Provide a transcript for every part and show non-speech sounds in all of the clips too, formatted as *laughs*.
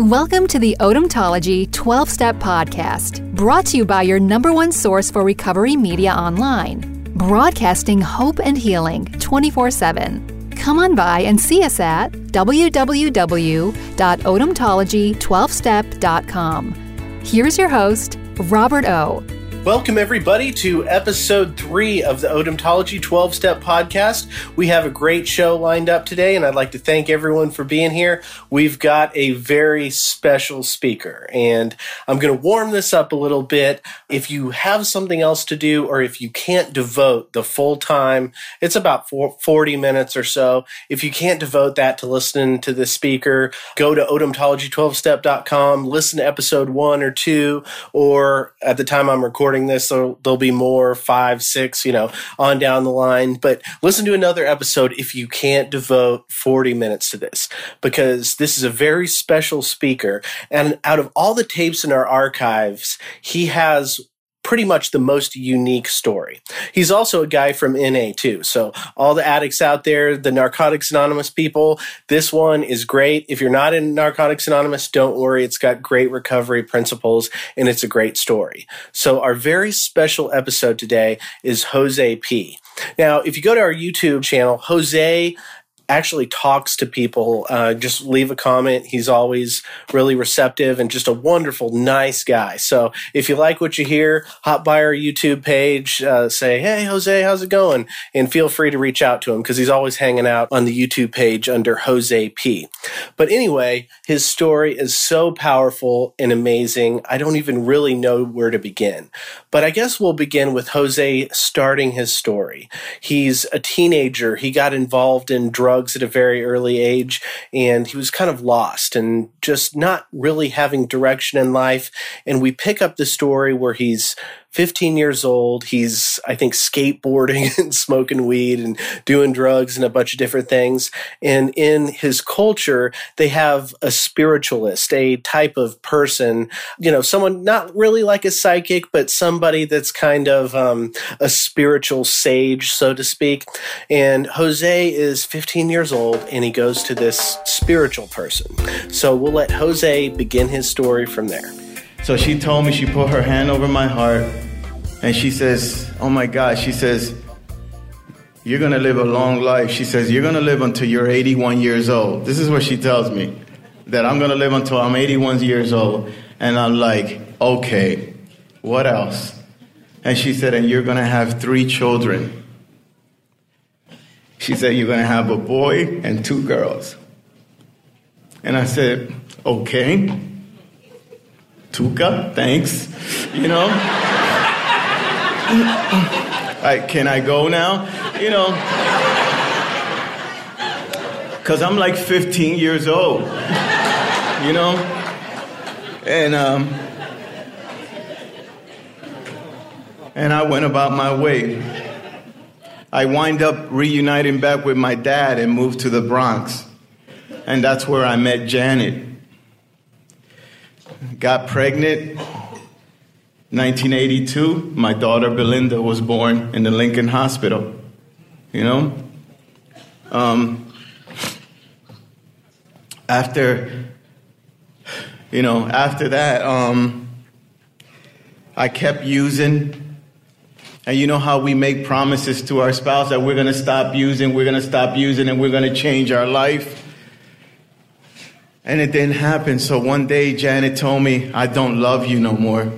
Welcome to the Odontology 12 Step Podcast, brought to you by your number one source for recovery media online, broadcasting hope and healing 24 7. Come on by and see us at www.odontology12step.com. Here's your host, Robert O. Welcome, everybody, to episode three of the Odontology 12 Step Podcast. We have a great show lined up today, and I'd like to thank everyone for being here. We've got a very special speaker, and I'm going to warm this up a little bit. If you have something else to do, or if you can't devote the full time, it's about 40 minutes or so. If you can't devote that to listening to the speaker, go to odontology12step.com, listen to episode one or two, or at the time I'm recording, recording this, so there'll be more five, six, you know, on down the line. But listen to another episode if you can't devote 40 minutes to this, because this is a very special speaker. And out of all the tapes in our archives, he has pretty much the most unique story. He's also a guy from NA too. So all the addicts out there, the Narcotics Anonymous people, this one is great. If you're not in Narcotics Anonymous, don't worry. It's got great recovery principles and it's a great story. So our very special episode today is Jose P. Now, if you go to our YouTube channel, Jose actually talks to people. Uh, just leave a comment. He's always really receptive and just a wonderful, nice guy. So if you like what you hear, hop by our YouTube page, uh, say, Hey, Jose, how's it going? And feel free to reach out to him because he's always hanging out on the YouTube page under Jose P. But anyway, his story is so powerful and amazing. I don't even really know where to begin. But I guess we'll begin with Jose starting his story. He's a teenager. He got involved in drugs drugs at a very early age, and he was kind of lost and just not really having direction in life. And we pick up the story where he's 15 years old. He's, I think, skateboarding *laughs* and smoking weed and doing drugs and a bunch of different things. And in his culture, they have a spiritualist, a type of person, you know, someone not really like a psychic, but somebody that's kind of um, a spiritual sage, so to speak. And Jose is 15 years old and he goes to this spiritual person. So we'll let Jose begin his story from there. So she told me, she put her hand over my heart, and she says, Oh my God, she says, You're gonna live a long life. She says, You're gonna live until you're 81 years old. This is what she tells me that I'm gonna live until I'm 81 years old. And I'm like, Okay, what else? And she said, And you're gonna have three children. She said, You're gonna have a boy and two girls. And I said, Okay. Thanks. You know? I, can I go now? You know? Because I'm like 15 years old. You know? And, um, and I went about my way. I wind up reuniting back with my dad and moved to the Bronx. And that's where I met Janet got pregnant. 1982, my daughter Belinda was born in the Lincoln Hospital. You know? Um, after, you know, after that, um, I kept using. And you know how we make promises to our spouse that we're going to stop using, we're going to stop using, and we're going to change our life? And it didn't happen. So one day, Janet told me, I don't love you no more.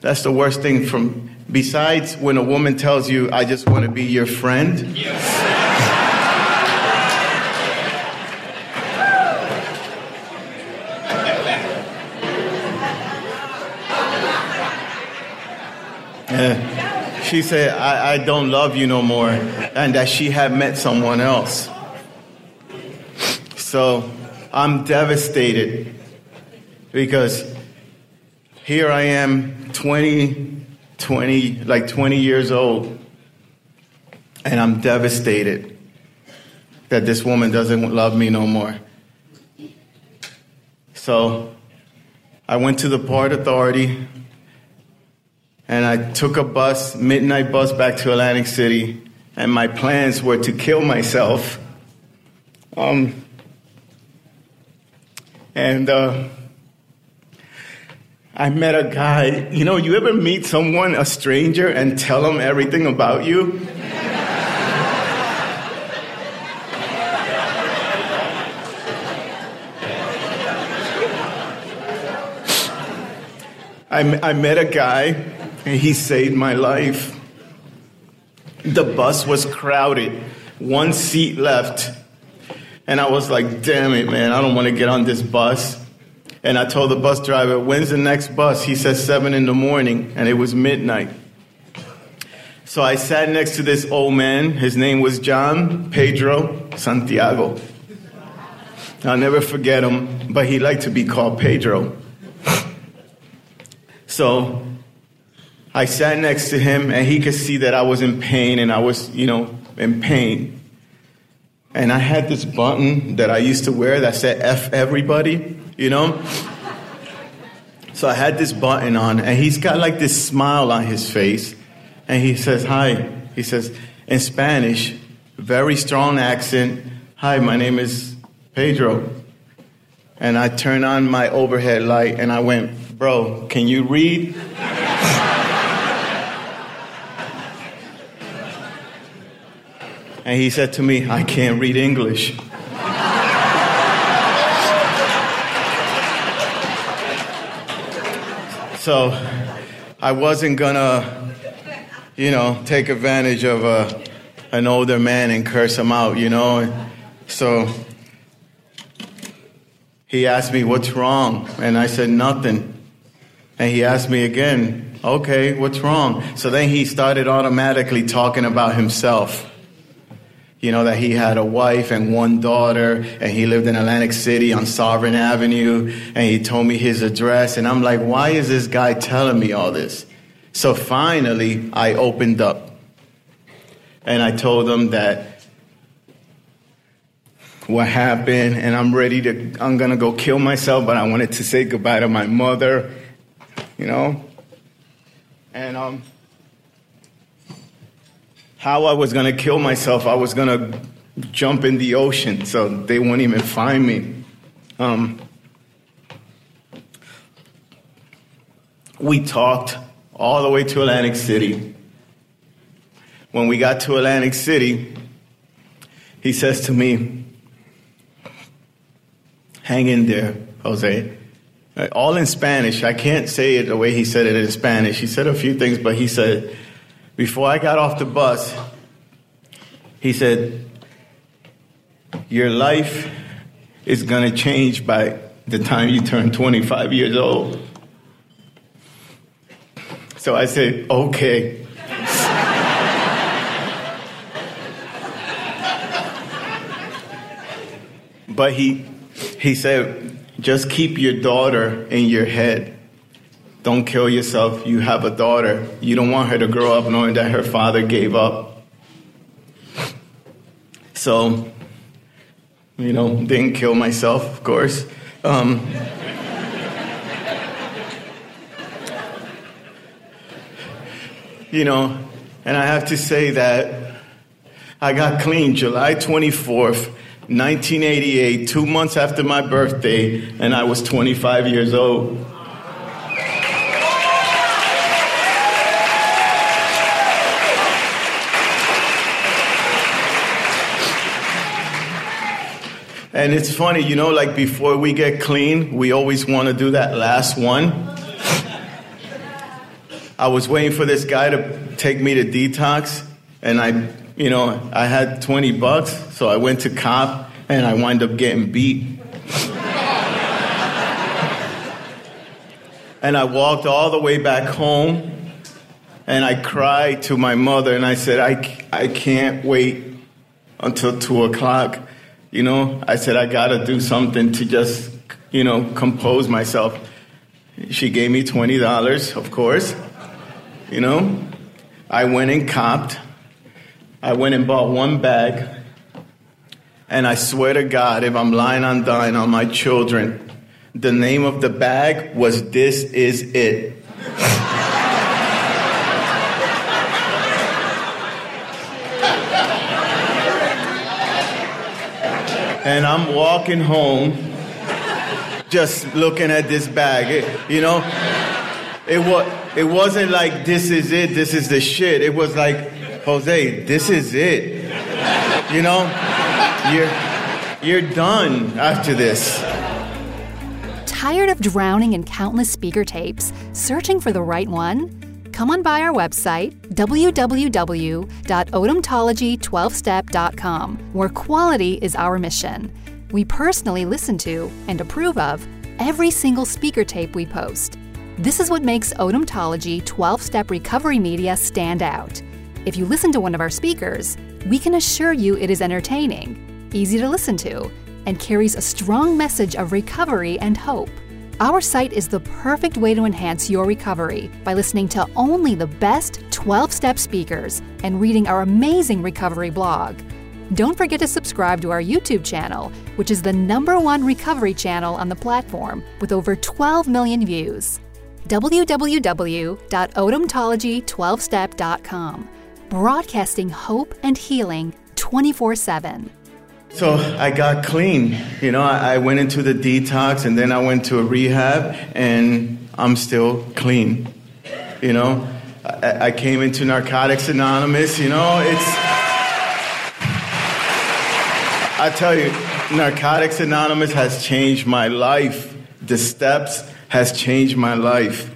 That's the worst thing from, besides when a woman tells you, I just want to be your friend. *laughs* Yes. she said, I, I don't love you no more, and that she had met someone else. So I'm devastated because here I am 20, 20, like 20 years old, and I'm devastated that this woman doesn't love me no more. So I went to the Port Authority and I took a bus, midnight bus back to Atlantic City, and my plans were to kill myself. Um, And uh, I met a guy. You know, you ever meet someone, a stranger, and tell them everything about you? I, I met a guy, and he saved my life. The bus was crowded, one seat left. And I was like, damn it, man, I don't want to get on this bus. And I told the bus driver, when's the next bus? He said seven in the morning, and it was midnight. So I sat next to this old man. His name was John Pedro Santiago. I'll never forget him, but he liked to be called Pedro. *laughs* So I sat next to him, and he could see that I was in pain, and I was, you know, in pain. And I had this button that I used to wear that said F everybody, you know? So I had this button on, and he's got like this smile on his face. And he says, Hi. He says, in Spanish, very strong accent, Hi, my name is Pedro. And I turned on my overhead light and I went, Bro, can you read? And he said to me, I can't read English. so I wasn't gonna, you know, take advantage of a, an older man and curse him out, you know. So he asked me, What's wrong? And I said, Nothing. And he asked me again, okay, what's wrong? So then he started automatically talking about himself. You know, that he had a wife and one daughter, and he lived in Atlantic City on Sovereign Avenue, and he told me his address. And I'm like, why is this guy telling me all this? So finally, I opened up. And I told him that what happened, and I'm ready to, I'm gonna go kill myself, but I wanted to say goodbye to my mother you know? And um, how I was gonna kill myself, I was gonna jump in the ocean so they wouldn't even find me. Um, we talked all the way to Atlantic City. When we got to Atlantic City, he says to me, Hang in there, Jose. All in Spanish. I can't say it the way he said it in Spanish. He said a few things, but he said, before I got off the bus, he said, Your life is going to change by the time you turn 25 years old. So I said, Okay. *laughs* but he, he said, just keep your daughter in your head. Don't kill yourself. You have a daughter. You don't want her to grow up knowing that her father gave up. So, you know, didn't kill myself, of course. Um, you know, and I have to say that I got clean July 24th, 1988, two months after my birthday, and I was 25 years old. And it's funny, you know, like before we get clean, we always want to do that last one. I was waiting for this guy to take me to detox, and I you know, I had 20 bucks, so I went to cop and I wind up getting beat. and I walked all the way back home and I cried to my mother and I said, I, I can't wait until two o'clock. You know, I said, I gotta do something to just, you know, compose myself. She gave me $20, of course. You know, I went and copped. I went and bought one bag, and I swear to God, if I'm lying on dying on my children, the name of the bag was This Is It. And I'm walking home, just looking at this bag. It, you know, it was it wasn't like this is it, this is the shit. It was like, Jose, this is it. You know, you're you're done after this. Tired of drowning in countless speaker tapes, searching for the right one? Come on by our website, www.odontology12step.com, where quality is our mission. We personally listen to and approve of every single speaker tape we post. This is what makes Odontology 12 step recovery media stand out. If you listen to one of our speakers, we can assure you it is entertaining, easy to listen to, and carries a strong message of recovery and hope. Our site is the perfect way to enhance your recovery by listening to only the best 12 step speakers and reading our amazing recovery blog. Don't forget to subscribe to our YouTube channel, which is the number one recovery channel on the platform with over 12 million views. www.odontology12step.com, broadcasting hope and healing 24 7. So I got clean. You know, I, I, went into the detox and then I went to a rehab and I'm still clean. You know, I, I came into Narcotics Anonymous. You know, it's. I tell you, Narcotics Anonymous has changed my life. The steps has changed my life.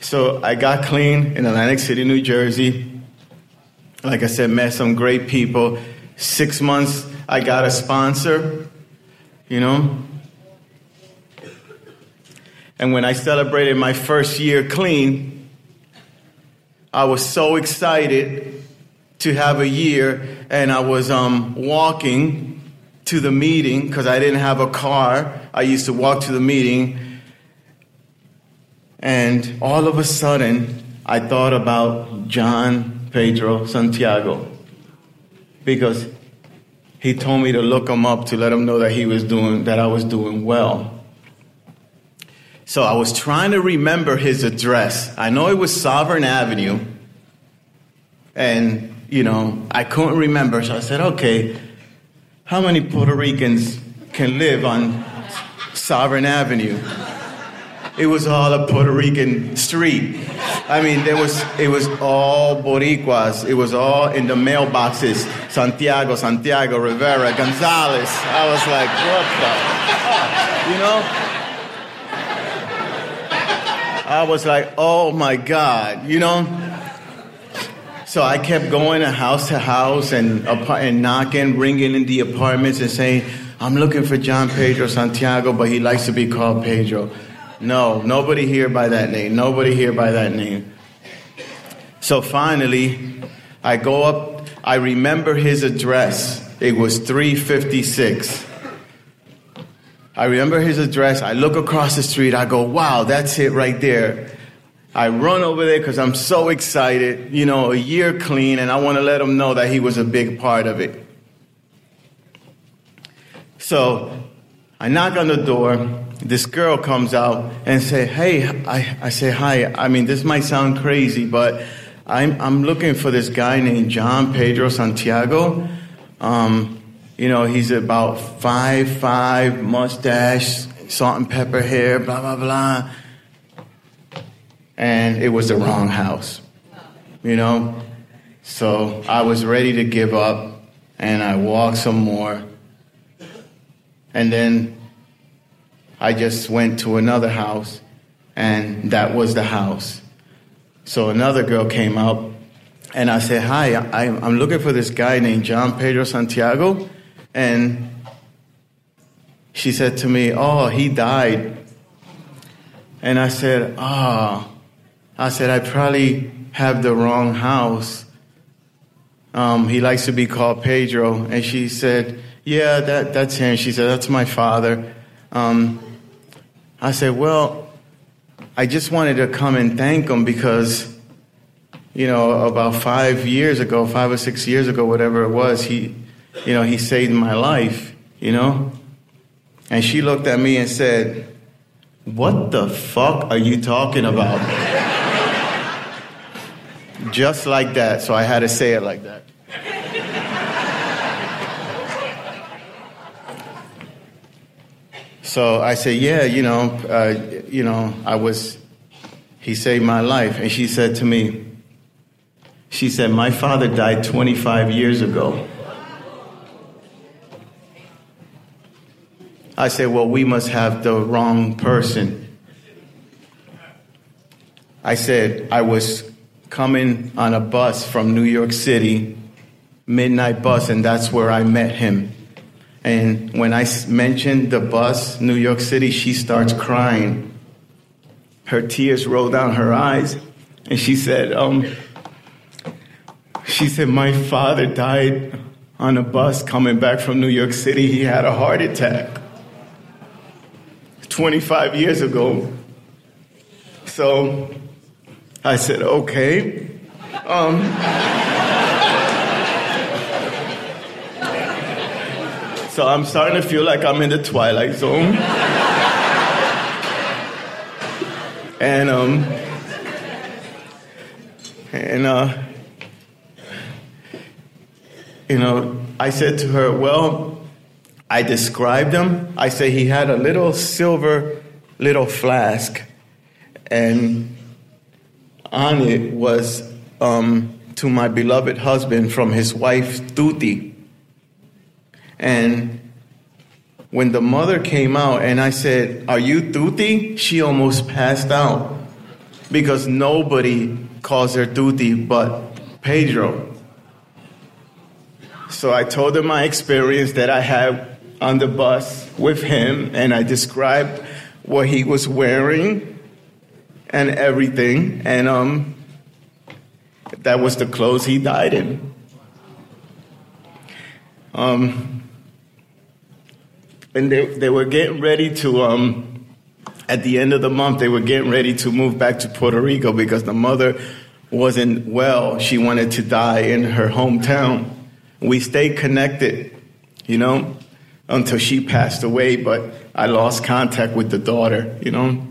So I got clean in Atlantic City, New Jersey. Like I said, met some great people Six months, I got a sponsor, you know. And when I celebrated my first year clean, I was so excited to have a year, and I was um, walking to the meeting because I didn't have a car. I used to walk to the meeting, and all of a sudden, I thought about John Pedro Santiago because he told me to look him up to let him know that he was doing that I was doing well. So I was trying to remember his address. I know it was Sovereign Avenue. And, you know, I couldn't remember. So I said, okay, how many Puerto Ricans can live on Sovereign Avenue? It was all a Puerto Rican street. I mean, there was it was all Boricuas. It was all in the mailboxes. Santiago, Santiago, Rivera, Gonzalez. I was like, what the? You know? I was like, oh my God, you know? So I kept going house to house and, and knocking, ringing in the apartments and saying, I'm looking for John Pedro Santiago, but he likes to be called Pedro. No, nobody here by that name. Nobody here by that name. So finally, I go up, I remember his address. It was 356. I remember his address. I look across the street. I go, wow, that's it right there. I run over there because I'm so excited. You know, a year clean, and I want to let him know that he was a big part of it. So I knock on the door this girl comes out and say, "Hey," I, I say, "Hi." I mean, this might sound crazy, but I'm I'm looking for this guy named John Pedro Santiago. Um, you know, he's about five five, mustache, salt and pepper hair, blah blah blah. And it was the wrong house, you know. So I was ready to give up, and I walked some more, and then I just went to another house, and that was the house. So another girl came up, and I said, Hi, I, am looking for this guy named John Pedro Santiago. And she said to me, Oh, he died. And I said, Ah, oh. I said, I probably have the wrong house. Um, he likes to be called Pedro. And she said, Yeah, that, that's him. She said, That's my father. Um, I said, Well, I just wanted to come and thank him because, you know, about five years ago, five or six years ago, whatever it was, he, you know, he saved my life, you know? And she looked at me and said, What the fuck are you talking about? *laughs* just like that. So I had to say it like that. So I said, yeah, you know, uh, you know, I was, he saved my life. And she said to me, she said, my father died 25 years ago. I said, well, we must have the wrong person. I said, I was coming on a bus from New York City, midnight bus, and that's where I met him. And when I mentioned the bus, New York City, she starts crying. Her tears roll down her eyes. And she said, um, she said, my father died on a bus coming back from New York City. He had a heart attack 25 years ago. So I said, okay. Um, So I'm starting to feel like I'm in the twilight zone. and um and uh you know, I said to her, well, I described him. I say he had a little silver little flask, and on it was um, to my beloved husband from his wife, Tuti. And when the mother came out and I said, Are you Tuti? She almost passed out because nobody calls her Tuti but Pedro. So I told her my experience that I had on the bus with him and I described what he was wearing and everything. And um, that was the clothes he died in. Um, and they, they were getting ready to, um, at the end of the month, they were getting ready to move back to Puerto Rico because the mother wasn't well. She wanted to die in her hometown. We stayed connected, you know, until she passed away, but I lost contact with the daughter, you know,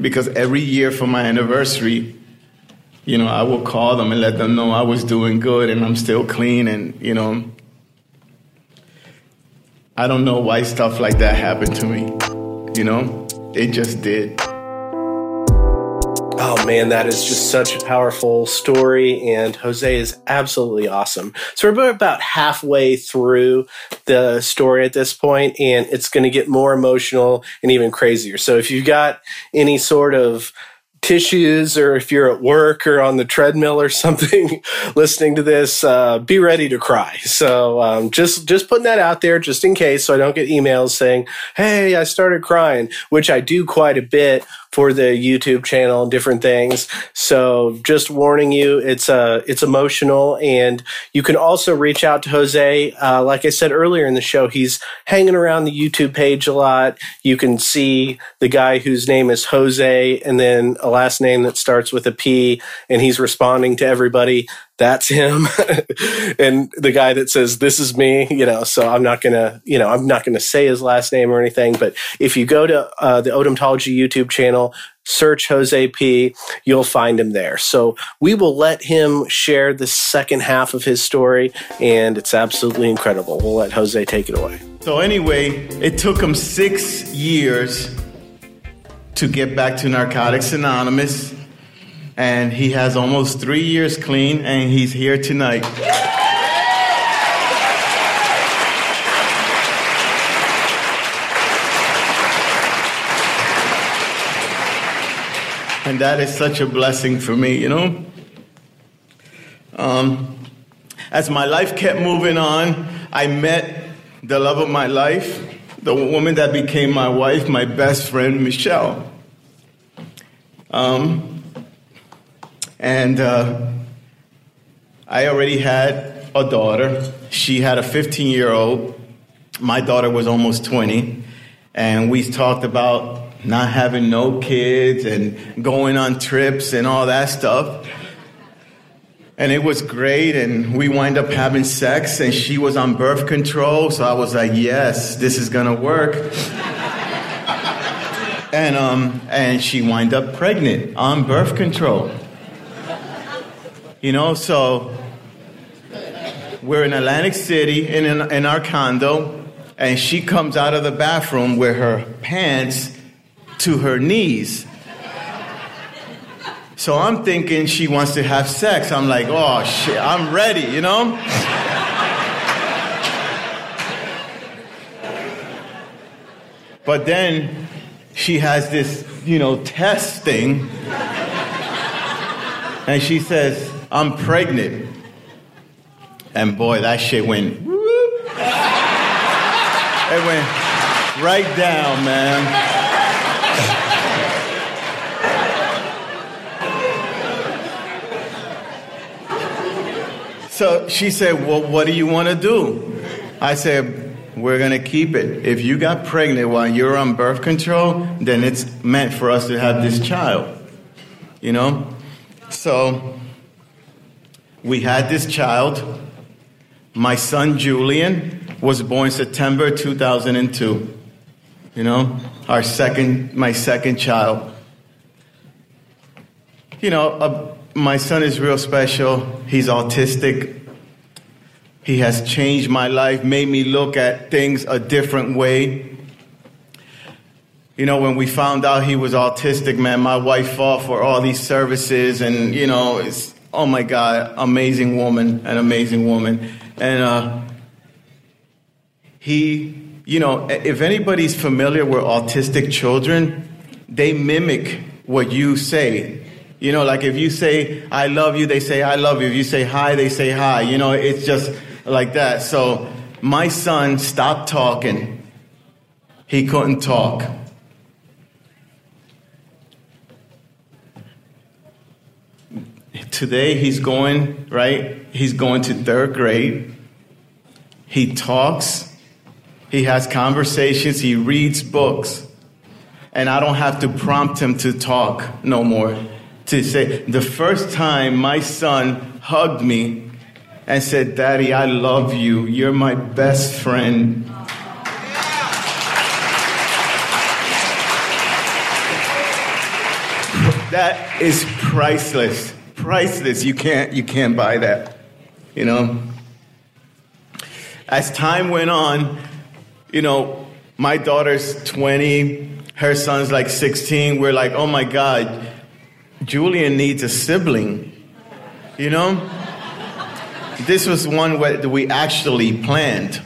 because every year for my anniversary, you know, I will call them and let them know I was doing good and I'm still clean and, you know, I don't know why stuff like that happened to me. You know, it just did. Oh man, that is just such a powerful story, and Jose is absolutely awesome. So we're about halfway through the story at this point, and it's going to get more emotional and even crazier. So if you've got any sort of tissues or if you're at work or on the treadmill or *laughs* something listening to this uh, be ready to cry so um, just just putting that out there just in case so i don't get emails saying hey i started crying which i do quite a bit for the YouTube channel and different things. So just warning you, it's uh, it's emotional, and you can also reach out to Jose. Uh, like I said earlier in the show, he's hanging around the YouTube page a lot. You can see the guy whose name is Jose, and then a last name that starts with a P, and he's responding to everybody that's him. *laughs* And the guy that says this is me you know so i'm not gonna you know i'm not gonna say his last name or anything but if you go to uh, the odontology youtube channel search jose p you'll find him there. So we will let him share the second half of his story and it's absolutely incredible. We'll let jose take it away. So anyway it took him six years to get back to narcotics anonymous and he has almost three years clean, and he's here tonight. And that is such a blessing for me, you know? Um, as my life kept moving on, I met the love of my life, the woman that became my wife, my best friend, Michelle. Um, and uh, I already had a daughter. She had a 15 year old. My daughter was almost 20. And we talked about not having no kids and going on trips and all that stuff. And it was great. And we wind up having sex, and she was on birth control. So I was like, yes, this is to work. *laughs* and, um, and she wind up pregnant on birth control. You know, so we're in Atlantic City in, in, in our condo. and she comes out of the bathroom with her pants to her knees. So I'm thinking she wants to have sex. I'm like, oh shit, I'm ready, you know? but then she has this, you know, test thing. And she says, I'm pregnant. And boy, that shit went whoop. It went right down, man. So she said, Well, what do you want to do? I said, We're going to keep it. If you got pregnant while you're on birth control, then it's meant for us to have this child. You know? So we had this child. My son Julian was born September 2002. You know, our second, my second child. You know, uh, my son is real special. He's autistic. He has changed my life, made me look at things a different way. You know, when we found out he was autistic, man, my wife fought for all these services, and you know, it's oh my God, amazing woman, an amazing woman, and uh, he, you know, if anybody's familiar with autistic children, they mimic what you say. You know, like if you say, I love you, they say, I love you. If you say hi, they say hi. You know, it's just like that. So my son stopped talking. He couldn't talk. Today he's going, right? He's going to third grade. He talks. He has conversations. He reads books. And I don't have to prompt him to talk no more to say, the first time my son hugged me and said, Daddy, I love you. You're my best friend. That is priceless. Priceless. You can't, you can't buy that. You know? As time went on, you know, my daughter's 20, her son's like 16. We're like, oh my God, Julian needs a sibling. You know? This was one that we actually planned.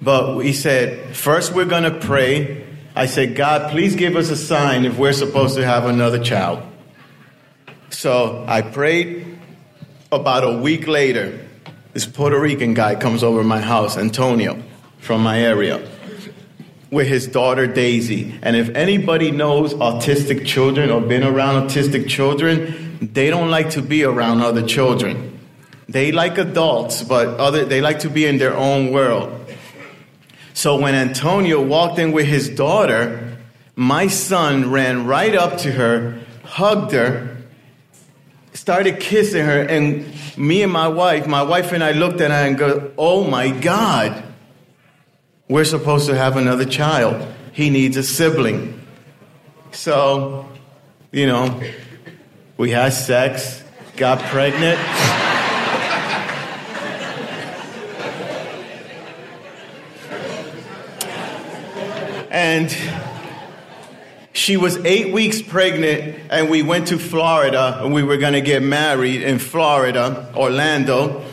But we said, first we're going to pray. I said, God, please give us a sign if we're supposed to have another child. So I prayed. About a week later, this Puerto Rican guy comes over my house, Antonio, from my area with his daughter Daisy. And if anybody knows autistic children or been around autistic children, they don't like to be around other children. They like adults, but other they like to be in their own world. So when Antonio walked in with his daughter, my son ran right up to her, hugged her, started kissing her, and me and my wife, my wife and I looked at her and go, "Oh my God." We're supposed to have another child. He needs a sibling. So, you know, we had sex, got pregnant. and she was eight weeks pregnant, and we went to Florida, and we were going to get married in Florida, Orlando.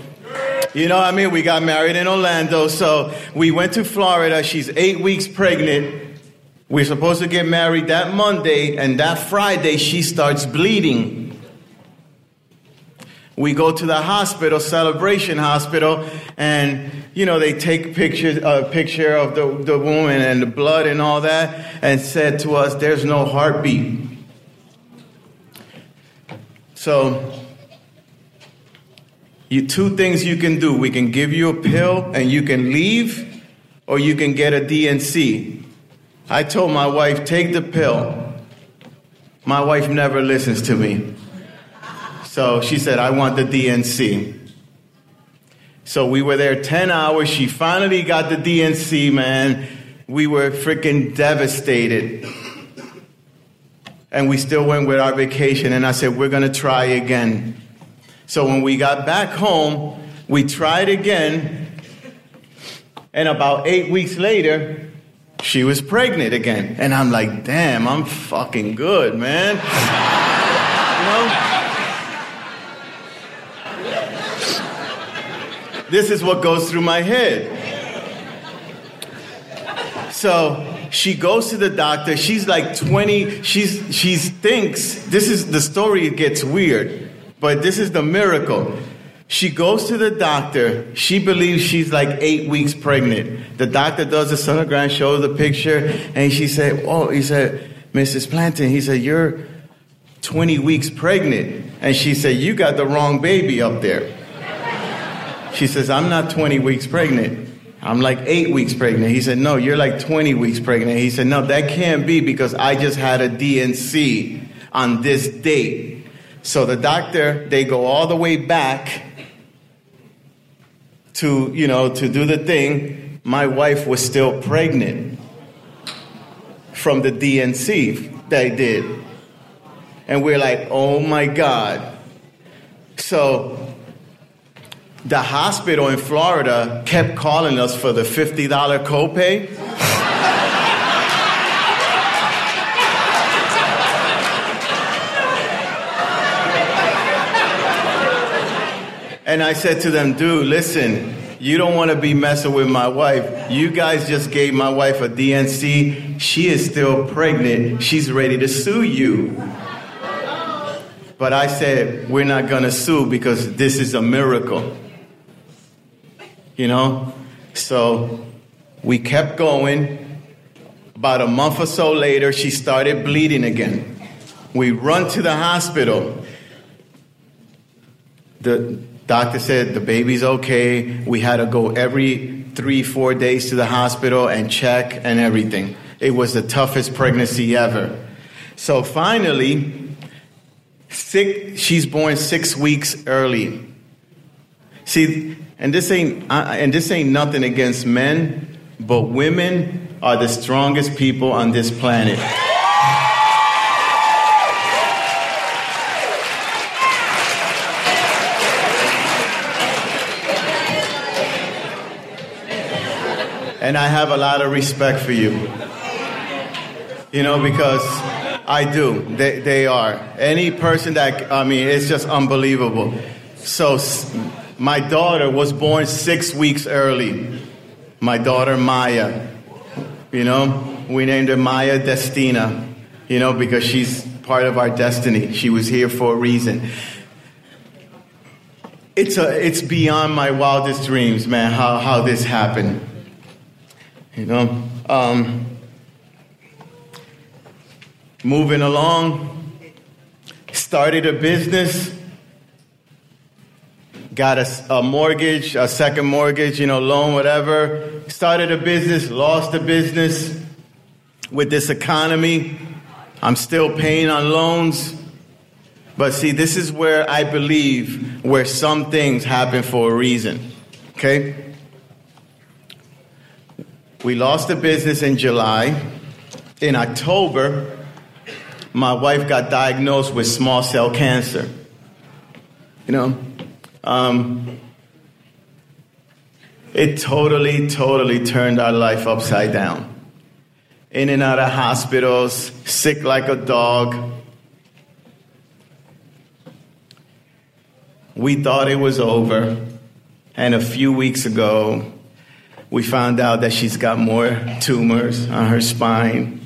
You know what I mean? We got married in Orlando, so we went to Florida. She's eight weeks pregnant. We're supposed to get married that Monday, and that Friday she starts bleeding. We go to the hospital, Celebration Hospital, and you know they take pictures, a picture of the, the woman and the blood and all that, and said to us, "There's no heartbeat." So you, two things you can do. We can give you a pill and you can leave, or you can get a D&C. I told my wife, take the pill. My wife never listens to me. So she said, I want the D&C. So we were there 10 hours. She finally got the D&C, man. We were freaking devastated. And we still went with our vacation. And I said, We're going to try again. So when we got back home, we tried again, And about eight weeks later, she was pregnant again. And I'm like, damn, I'm fucking good, man. you know? This is what goes through my head. So she goes to the doctor. She's like 20. She's she thinks this is the story it gets weird, but this is the miracle. She goes to the doctor. She believes she's like eight weeks pregnant. The doctor does the sonogram, shows the picture, and she said, "Oh," he said, "Mrs. Planton," he said, "You're 20 weeks pregnant," and she said, "You got the wrong baby up there." She says, "I'm not 20 weeks pregnant." I'm like eight weeks pregnant. He said, No, you're like 20 weeks pregnant. He said, No, that can't be because I just had a D&C on this date. So the doctor, they go all the way back to, you know, to do the thing. My wife was still pregnant from the D&C they did. And we're like, oh my God. So the hospital in Florida kept calling us for the $50 copay. And I said to them, dude, listen, you don't want to be messing with my wife. You guys just gave my wife a D&C. She is still pregnant. She's ready to sue you. But I said, we're not going to sue because this is a miracle you know? So we kept going. About a month or so later, she started bleeding again. We run to the hospital. The doctor said the baby's okay. We had to go every three, four days to the hospital and check and everything. It was the toughest pregnancy ever. So finally, six, she's born six weeks early. See, and this ain't and this ain't nothing against men, but women are the strongest people on this planet. And I have a lot of respect for you. You know, because I do. They, they are. Any person that, I mean, it's just unbelievable. So, my daughter was born six weeks early. My daughter Maya. You know, we named her Maya Destina, you know, because she's part of our destiny. She was here for a reason. It's, a, it's beyond my wildest dreams, man, how, how this happened. You know, um, moving along, started a business got a, a, mortgage, a second mortgage, you know, loan, whatever. Started a business, lost the business. With this economy, I'm still paying on loans. But see, this is where I believe where some things happen for a reason. Okay? We lost the business in July. In October, my wife got diagnosed with small cell cancer. You know, um, it totally, totally turned our life upside down. In and out of hospitals, sick like a dog. We thought it was over. And a few weeks ago, we found out that she's got more tumors on her spine.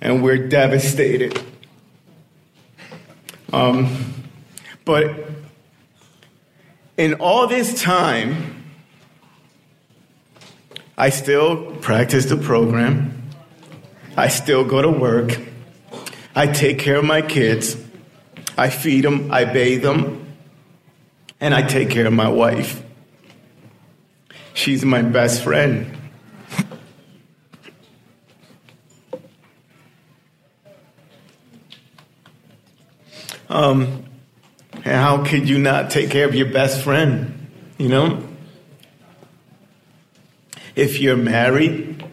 And we're devastated. Um, but in all this time, I still practice the program. I still go to work. I take care of my kids. I feed them. I bathe them. And I take care of my wife. She's my best friend. Um, and how could you not take care of your best friend? You know? If you're married,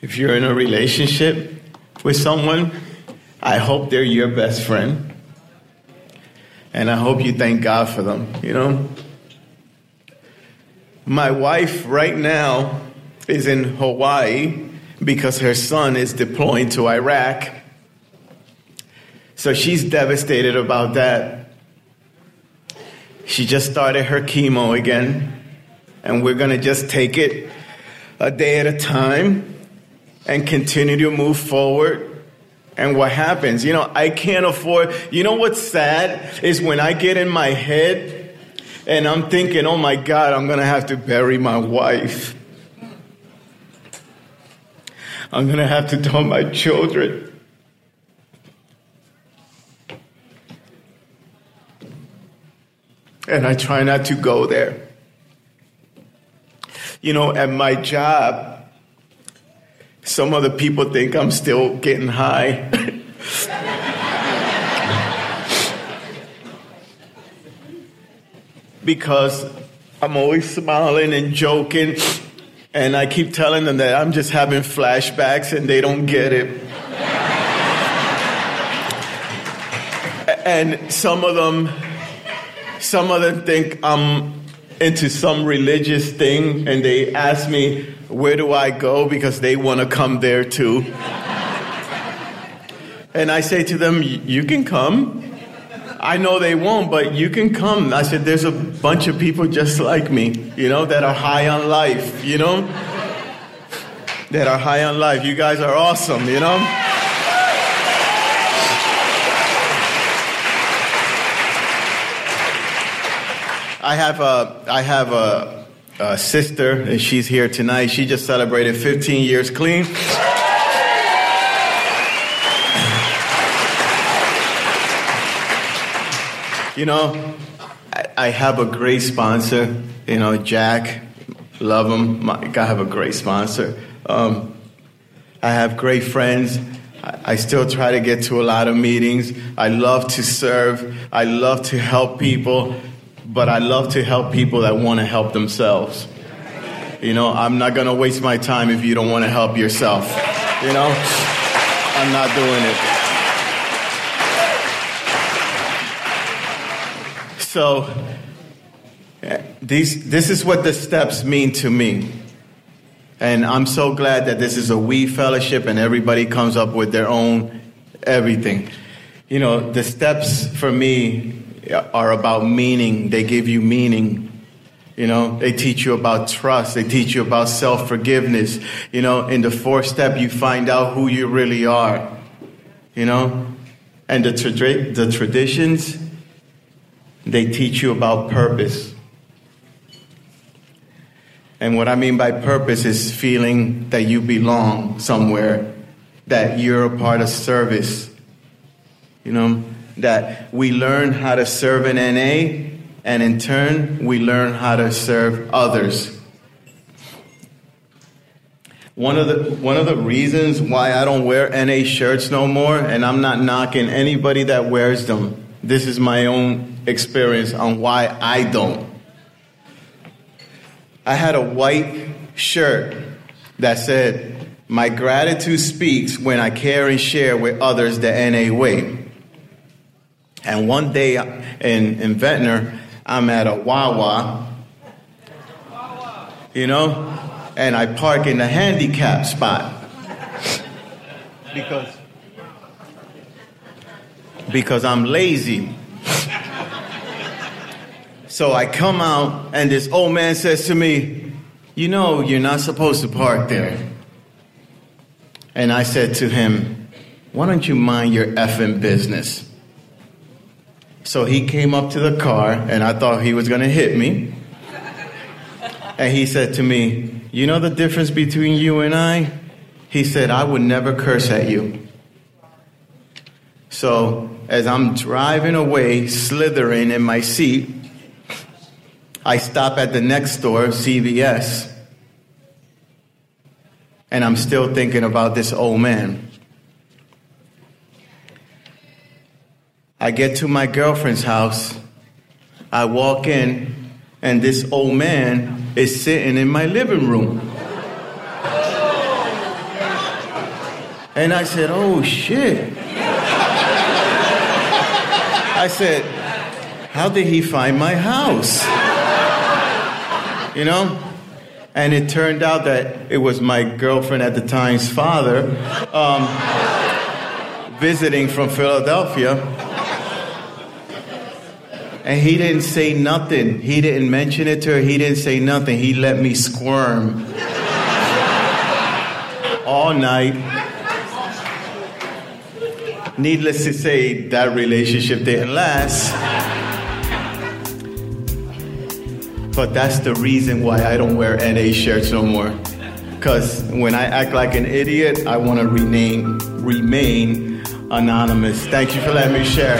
if you're in a relationship with someone, I hope they're your best friend. And I hope you thank God for them, you know? My wife right now is in Hawaii because her son is deploying to Iraq. So she's devastated about that. She just started her chemo again, and we're going to just take it a day at a time and continue to move forward. And what happens? You know, I can't afford, you know what's sad is when I get in my head and I'm thinking, oh my God, I'm going to have to bury my wife. I'm going to have to tell my children. And I try not to go there. You know, at my job, some of the people think I'm still getting high. *laughs* because I'm always smiling and joking, and I keep telling them that I'm just having flashbacks and they don't get it. and some of them some of them think I'm into some religious thing and they ask me, where do I go? Because they want to come there too. and I say to them, you can come. I know they won't, but you can come. I said, there's a bunch of people just like me, you know, that are high on life, you know? that are high on life. You guys are awesome, you know? I have a, I have a, a sister, and she's here tonight. She just celebrated 15 years clean. You know, I, I have a great sponsor. You know, Jack, love him. My, I have a great sponsor. Um, I have great friends. I, I still try to get to a lot of meetings. I love to serve. I love to help people but I love to help people that want to help themselves. You know, I'm not going to waste my time if you don't want to help yourself. You know, I'm not doing it. So, eh, these, this is what the steps mean to me. And I'm so glad that this is a we fellowship and everybody comes up with their own everything. You know, the steps for me are about meaning. They give you meaning. You know, they teach you about trust. They teach you about self forgiveness. You know, in the fourth step, you find out who you really are. You know, and the, tra- the traditions, they teach you about purpose. And what I mean by purpose is feeling that you belong somewhere, that you're a part of service. You know, that we learn how to serve in NA, and in turn, we learn how to serve others. One of the one of the reasons why I don't wear NA shirts no more, and I'm not knocking anybody that wears them. This is my own experience on why I don't. I had a white shirt that said, "My gratitude speaks when I care and share with others the NA way." And one day in, in Ventnor, I'm at a Wawa, you know, and I park in the handicap spot. Because, because I'm lazy. So I come out, and this old man says to me, You know, you're not supposed to park there. And I said to him, Why don't you mind your effing business? So he came up to the car, and I thought he was going to hit me. And he said to me, You know the difference between you and I? He said, I would never curse at you. So as I'm driving away, slithering in my seat, I stop at the next store, CVS, and I'm still thinking about this old man. I get to my girlfriend's house. I walk in, and this old man is sitting in my living room. And I said, Oh shit. I said, How did he find my house? You know? And it turned out that it was my girlfriend at the time's father um, visiting from Philadelphia. And he didn't say nothing. He didn't mention it to her. He didn't say nothing. He let me squirm all night. Needless to say, that relationship didn't last. But that's the reason why I don't wear NA shirts no more. Because when I act like an idiot, I want to remain, remain anonymous. Thank you for letting me share.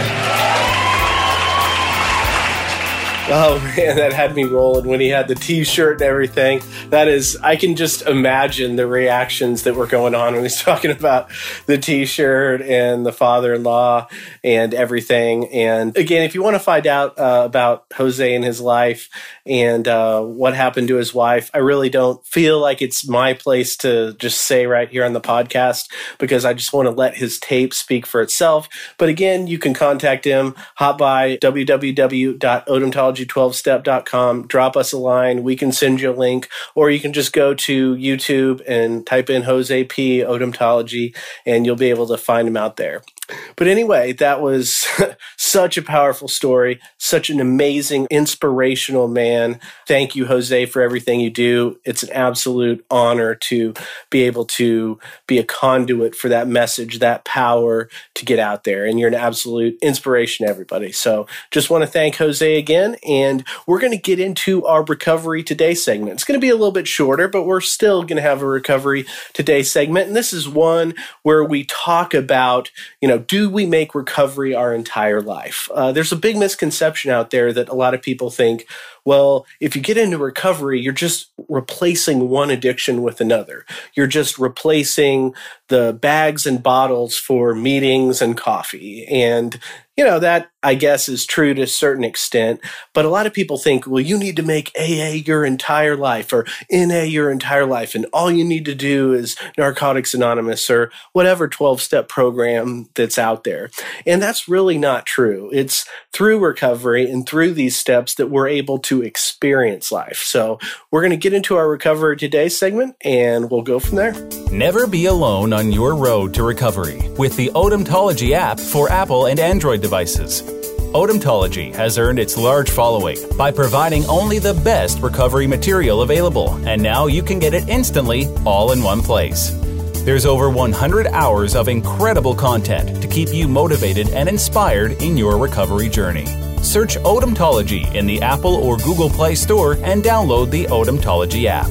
Oh man, that had me rolling when he had the t-shirt and everything. That is, I can just imagine the reactions that were going on when he's *laughs* talking about the t-shirt and the father-in-law and everything. And again, if you want to find out uh, about Jose and his life and uh, what happened to his wife, I really don't feel like it's my place to just say right here on the podcast because I just want to let his tape speak for itself. But again, you can contact him. Hop by www.odontology odontology12step.com. Drop us a line. We can send you a link, or you can just go to YouTube and type in Jose P. Odontology, and you'll be able to find him out there. But anyway, that was *laughs* such a powerful story, such an amazing, inspirational man. Thank you, Jose, for everything you do. It's an absolute honor to be able to be a conduit for that message, that power to get out there. And you're an absolute inspiration to everybody. So just want to thank Jose again. And we're going to get into our recovery today segment. It's going to be a little bit shorter, but we're still going to have a recovery today segment. And this is one where we talk about, you know, do we make recovery our entire life? Uh, there's a big misconception out there that a lot of people think, well, if you get into recovery, you're just replacing one addiction with another. You're just replacing the bags and bottles for meetings and coffee. And, you know, that I guess is true to a certain extent. But a lot of people think, well, you need to make AA your entire life or NA your entire life. And all you need to do is Narcotics Anonymous or whatever 12 step program that's out there. And that's really not true. It's through recovery and through these steps that we're able to experience life. So we're going to get into our recovery today segment and we'll go from there. Never be alone on your road to recovery with the Odontology app for Apple and Android devices. Odontology has earned its large following by providing only the best recovery material available, and now you can get it instantly all in one place. There's over 100 hours of incredible content to keep you motivated and inspired in your recovery journey. Search Odontology in the Apple or Google Play Store and download the Odontology app.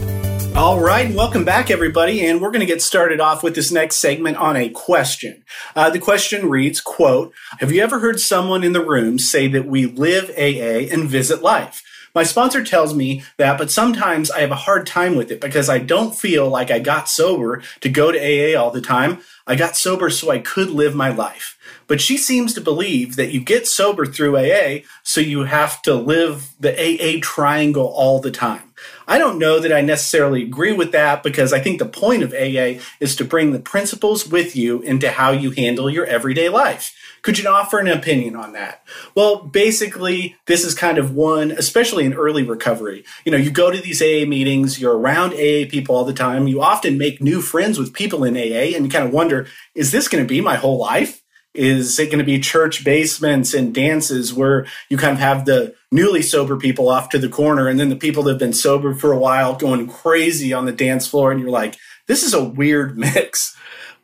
All right, welcome back, everybody, and we're going to get started off with this next segment on a question. Uh, the question reads, "quote Have you ever heard someone in the room say that we live AA and visit life?" My sponsor tells me that, but sometimes I have a hard time with it because I don't feel like I got sober to go to AA all the time. I got sober so I could live my life. But she seems to believe that you get sober through AA, so you have to live the AA triangle all the time. I don't know that I necessarily agree with that because I think the point of AA is to bring the principles with you into how you handle your everyday life. Could you offer an opinion on that? Well, basically, this is kind of one, especially in early recovery. You know, you go to these AA meetings, you're around AA people all the time. You often make new friends with people in AA, and you kind of wonder, is this going to be my whole life? Is it going to be church basements and dances where you kind of have the newly sober people off to the corner and then the people that have been sober for a while going crazy on the dance floor? And you're like, this is a weird *laughs* mix.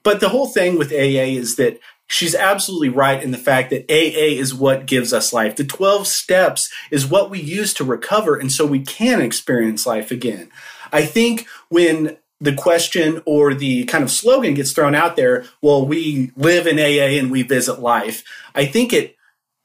But the whole thing with AA is that she's absolutely right in the fact that AA is what gives us life. The 12 steps is what we use to recover, and so we can experience life again. I think when the question or the kind of slogan gets thrown out there, well, we live in AA and we visit life. I think it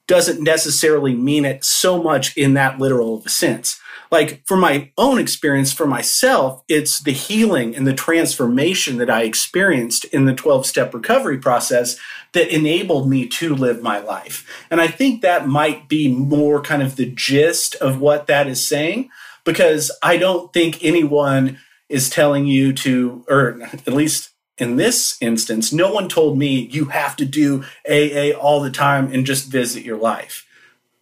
doesn't necessarily mean it so much in that literal sense. Like for my own experience, for myself, it's the healing and the transformation that I experienced in the 12 step recovery process that enabled me to live my life. And I think that might be more kind of the gist of what that is saying, because I don't think anyone is telling you to, or at least in this instance, no one told me you have to do AA all the time and just visit your life.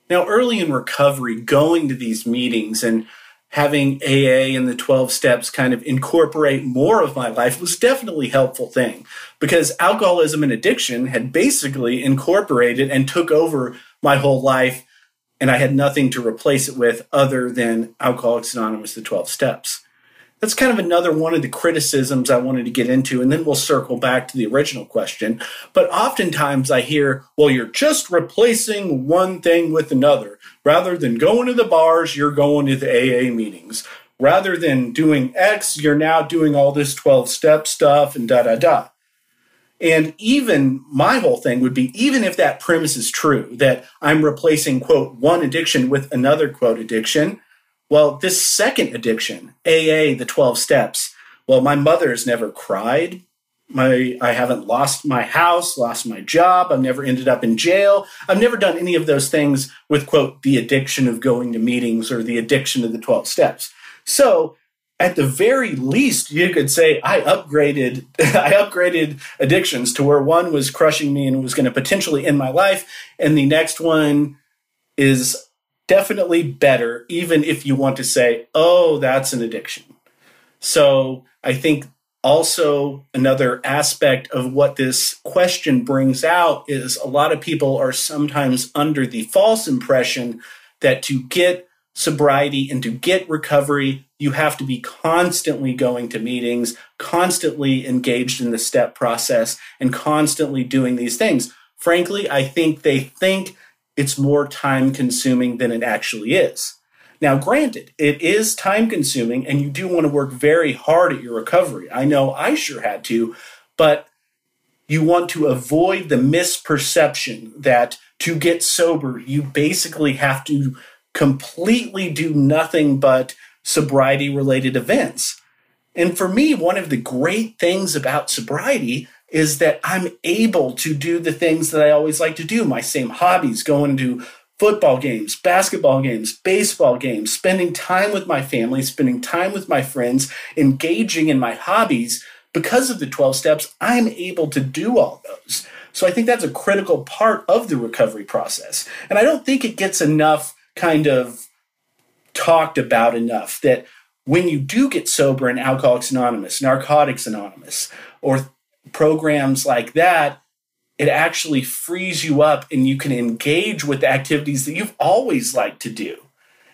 Now, early in recovery, going to these meetings and having AA and the 12 steps kind of incorporate more of my life was definitely a helpful thing because alcoholism and addiction had basically incorporated and took over my whole life and I had nothing to replace it with other than Alcoholics Anonymous, the 12 steps. That's kind of another one of the criticisms I wanted to get into, and then we'll circle back to the original question. But oftentimes I hear, well, you're just replacing one thing with another. Rather than going to the bars, you're going to the AA meetings. Rather than doing X, you're now doing all this 12 step stuff and da da da. And even my whole thing would be even if that premise is true, that I'm replacing, quote, one addiction with another, quote, addiction, well, this second addiction, AA, the 12 steps, well, my mother's never cried. My, I haven't lost my house, lost my job. I've never ended up in jail. I've never done any of those things with, quote, the addiction of going to meetings or the addiction of the 12 steps. So at the very least, you could say I upgraded *laughs* I upgraded addictions to where one was crushing me and was going to potentially end my life, and the next one is definitely better, even if you want to say, oh, that's an addiction. So I think also another aspect of what this question brings out is a lot of people are sometimes under the false impression that to get sobriety and to get recovery, you have to be constantly going to meetings, constantly engaged in the step process, and constantly doing these things. Frankly, I think they think it's more time consuming than it actually is. Now, granted, it is time consuming and you do want to work very hard at your recovery. I know I sure had to, but you want to avoid the misperception that to get sober, you basically have to completely do nothing but sobriety related events. And for me, one of the great things about sobriety is that I'm able to do the things that I always like to do, my same hobbies, going to football games, basketball games, baseball games, spending time with my family, spending time with my friends, engaging in my hobbies. Because of the 12 steps, I'm able to do all those. So I think that's a critical part of the recovery process. And I don't think it gets enough kind of talked about enough that when you do get sober in Alcoholics Anonymous, Narcotics Anonymous, or programs like that, it actually frees you up and you can engage with the activities that you've always liked to do.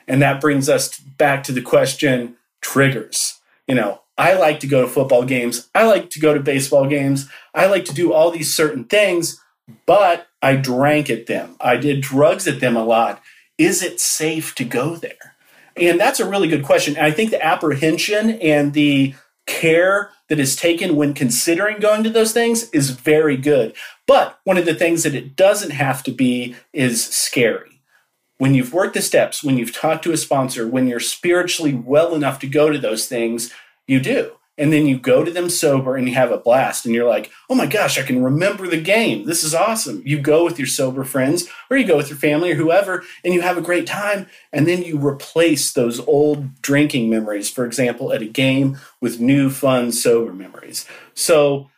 And that brings us back to the question triggers. You know, I like to go to football games, I like to go to baseball games, I like to do all these certain things, but I drank at them. I did drugs at them a lot. Is it safe to go there? And that's a really good question. And I think the apprehension and the care that is taken when considering going to those things is very good. But one of the things that it doesn't have to be is scary. When you've worked the steps, when you've talked to a sponsor, when you're spiritually well enough to go to those things, you do and then you go to them sober and you have a blast and you're like oh my gosh i can remember the game. This is awesome. You go with your sober friends or you go with your family or whoever and you have a great time. And then you replace those old drinking memories for example at a game with new fun sober memories. So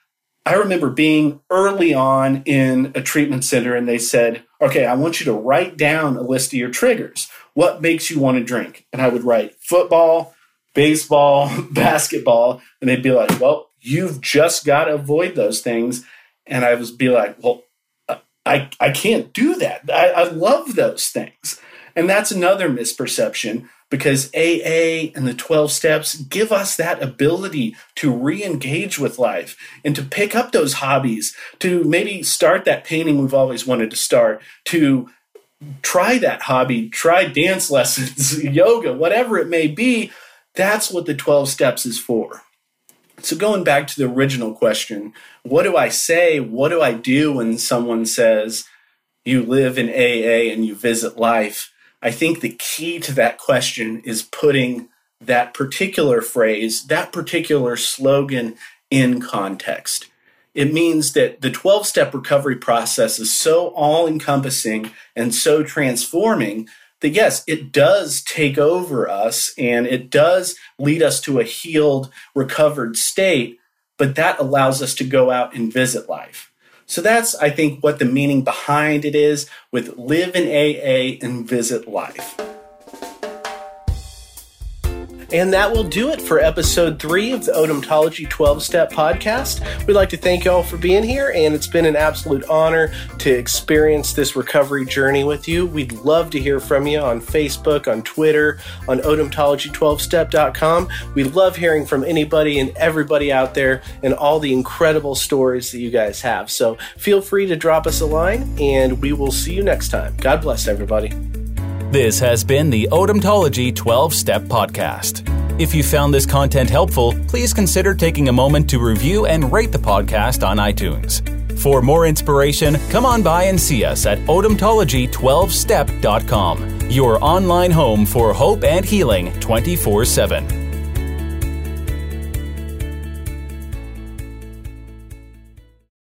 i remember being early on in a treatment center and they said okay i want you to write down a list of your triggers. What makes you want to drink? And i would write football baseball, *laughs* basketball, and they'd be like, "Well, you've just got to avoid those things." And I was be like, "Well, I I can't do that. I, I love those things." And that's another misperception because AA and the 12 steps give us that ability to re engage with life and to pick up those hobbies, to maybe start that painting we've always wanted to start, to try that hobby, try dance *laughs* lessons, yoga, whatever it may be, that's what the 12 steps is for. So, going back to the original question, what do I say? What do I do when someone says, you live in AA and you visit life? I think the key to that question is putting that particular phrase, that particular slogan in context. It means that the 12 step recovery process is so all encompassing and so transforming that yes, it does take over us and it does lead us to a healed, recovered state, but that allows us to go out and visit life. So that's, I think, what the meaning behind it is with live in AA and visit life. And that will do it for episode three of the Odontology 12 Step Podcast. We'd like to thank you all for being here, and it's been an absolute honor to experience this recovery journey with you. We'd love to hear from you on Facebook, on Twitter, on odontology12step.com. We love hearing from anybody and everybody out there and all the incredible stories that you guys have. So feel free to drop us a line, and we will see you next time. God bless everybody. This has been the Odontology 12 Step Podcast. If you found this content helpful, please consider taking a moment to review and rate the podcast on iTunes. For more inspiration, come on by and see us at odontology12step.com, your online home for hope and healing 24 7.